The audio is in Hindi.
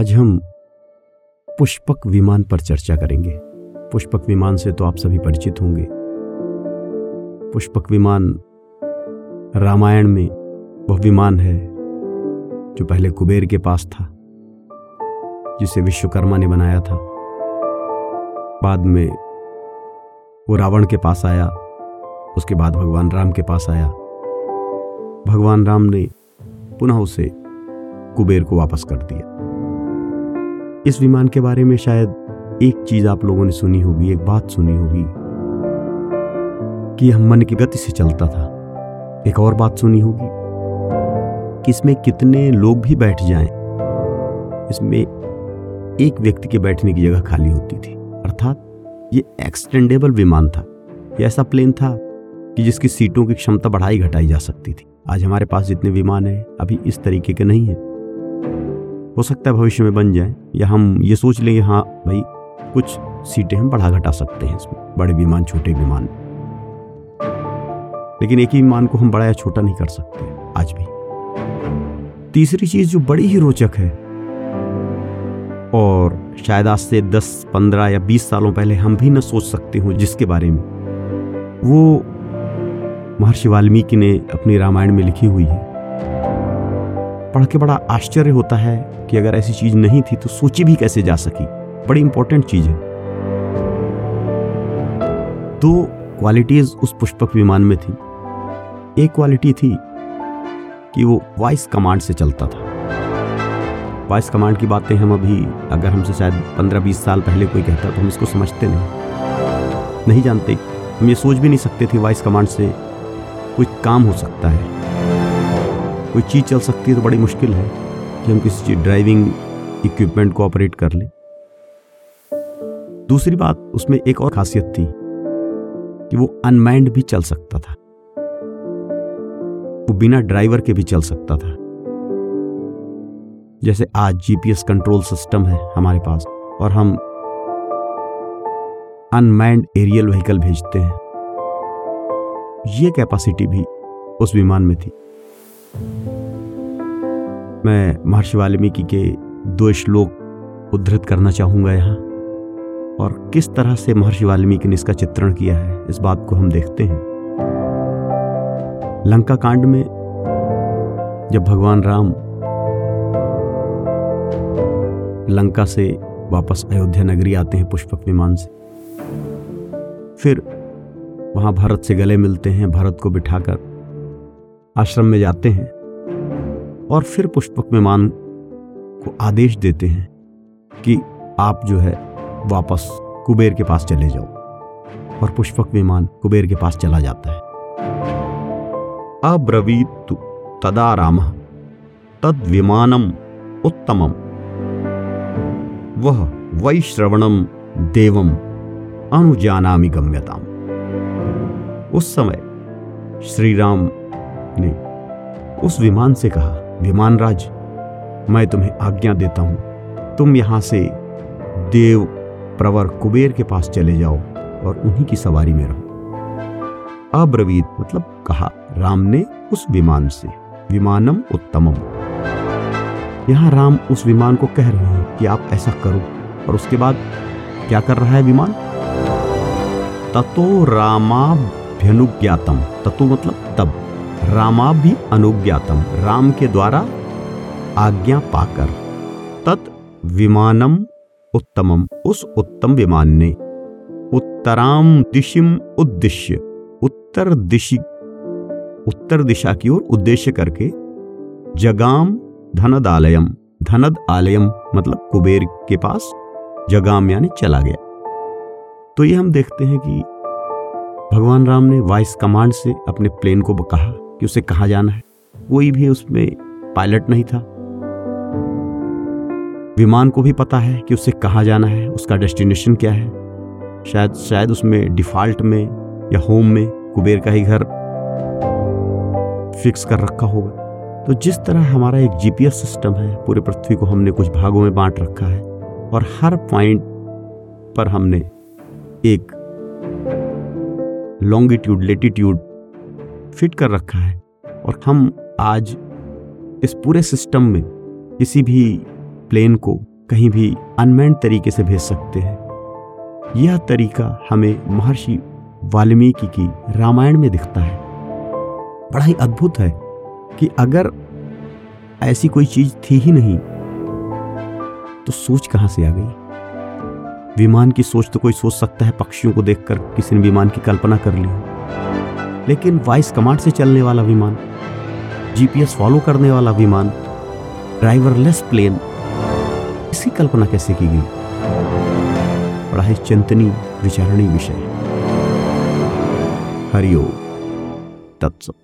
आज हम पुष्पक विमान पर चर्चा करेंगे। पुष्पक विमान से तो आप सभी परिचित होंगे। पुष्पक विमान रामायण में वह विमान है जो पहले कुबेर के पास था, जिसे विश्वकर्मा ने बनाया था। बाद में वो रावण के पास आया, उसके बाद भगवान राम के पास आया। भगवान राम ने पुनः उसे कुबेर को वापस कर दिया। इस विमान के बारे में शायद एक चीज़ आप लोगों ने सुनी होगी, एक बात सुनी होगी, कि यह मन की गति से चलता था। एक और बात सुनी होगी, कि इसमें कितने लोग भी बैठ जाएँ, इसमें एक व्यक्ति के बैठने की जगह खाली होती थी। अर्थात ये एक्सटेंडेबल विमान था। ये ऐसा प्लेन था कि जिसकी सीटों की क्षमता बढ़ाई घटाई जा सकती थी। आज हमारे पास जितने विमान हैं, अभी इस तरीके के नहीं है। हो सकता है भविष्य में बन जाए या हम ये सोच लेंगे हाँ भाई कुछ सीटें हम बढ़ा घटा सकते हैं इसमें बड़े विमान छोटे विमान। लेकिन एक ही विमान को हम बड़ा या छोटा नहीं कर सकते आज भी। तीसरी चीज़ जो बड़ी ही रोचक है और शायद आज से 10, 15 या 20 सालों पहले हम भी न सोच सकते हो जिसके बारे में वो महर्षि वाल्मीकि ने अपनी रामायण में लिखी हुई है। पढ़ के बड़ा आश्चर्य होता है कि अगर ऐसी चीज़ नहीं थी तो सोची भी कैसे जा सकी। बड़ी इंपॉर्टेंट चीज़ है। दो क्वालिटीज उस पुष्पक विमान में थी। एक क्वालिटी थी कि वो वॉइस कमांड से चलता था। वॉइस कमांड की बातें हम अभी, अगर हमसे शायद पंद्रह बीस साल पहले कोई कहता तो हम इसको समझते नहीं। नहीं जानते, हम ये सोच भी नहीं सकते थे वॉइस कमांड से कोई काम हो सकता है। कोई चीज़ चल सकती है तो बड़ी मुश्किल है कि हम किसी चीज़, ड्राइविंग इक्विपमेंट को ऑपरेट कर लें। दूसरी बात, उसमें एक और खासियत थी कि वो अनमाइंड भी चल सकता था। वो बिना ड्राइवर के भी चल सकता था। जैसे आज जीपीएस कंट्रोल सिस्टम है हमारे पास और हम अनमैंड एरियल व्हीकल भेजते हैं। ये कैपेसिटी भी उस विमान में थी। मैं महर्षि वाल्मीकि के दो श्लोक उद्धृत करना चाहूँगा यहाँ। और किस तरह से महर्षि वाल्मीकि ने इसका चित्रण किया है, इस बात को हम देखते हैं। लंका कांड में जब भगवान राम लंका से वापस अयोध्या नगरी आते हैं पुष्पक विमान से, फिर वहाँ भरत से गले मिलते हैं, भरत को बिठाकर। आश्रम में जाते हैं और फिर पुष्पक विमान को आदेश देते हैं कि आप जो है वापस कुबेर के पास चले जाओ और पुष्पक विमान कुबेर के पास चला जाता है। अब्रवीत तदा राम, तद विमानम उत्तमम। वह वैश्रवणम देवम अनुजानामि गम्यताम। उस समय श्री राम ने उस विमान से कहा, विमान राज, मैं तुम्हें आज्ञा देता हूँ। तुम यहाँ से देव प्रवर कुबेर के पास चले जाओ और उन्हीं की सवारी में रहो। अब्रवीत मतलब कहा, राम ने उस विमान से, विमानम उत्तमम। यहाँ राम उस विमान को कह रहे हैं कि आप ऐसा करो और उसके बाद क्या कर रहा है विमान? ततो रामा अभ्यनुज्ञातम तत्व मतलब तब। रामा भी अनुज्ञातम राम के द्वारा आज्ञा पाकर तत् विमानम उत्तमम। उस उत्तम विमान ने उत्तराम दिशिम उद्देश्य, उत्तर दिशि, उत्तर दिशा की ओर उद्देश्य करके जगाम धनद आलयम धनद आलयम मतलब कुबेर के पास जगाम यानी चला गया। तो ये हम देखते हैं कि भगवान राम ने वॉइस कमांड से अपने प्लेन को कहा। कि उसे कहा जाना है। कोई भी उसमें पायलट नहीं था। विमान को भी पता है कि उसे कहा जाना है, उसका डेस्टिनेशन क्या है। शायद शायद उसमें डिफ़ॉल्ट में या होम में कुबेर का ही घर फिक्स कर रखा होगा। तो जिस तरह हमारा एक जीपीएस सिस्टम है, पूरे पृथ्वी को हमने कुछ भागों में बांट रखा है, और हर पॉइंट पर हमने एक लॉन्गिट्यूड, लेटीट्यूड फिट कर रखा है और हम आज इस पूरे सिस्टम में किसी भी प्लेन को कहीं भी अनमैंड तरीके से भेज सकते हैं। यह तरीका हमें महर्षि वाल्मीकि की रामायण में दिखता है। बड़ा ही अद्भुत है कि अगर ऐसी कोई चीज़ थी ही नहीं तो सोच कहाँ से आ गई? विमान की सोच तो कोई सोच सकता है, पक्षियों को देखकर किसी ने विमान की कल्पना कर ली लेकिन वॉइस कमांड से चलने वाला विमान, जीपीएस फॉलो करने वाला विमान, ड्राइवरलेस प्लेन इसकी कल्पना कैसे की गई? बड़ा ही चिंतनीय, विचारणीय विषय हरिओम। तत्सव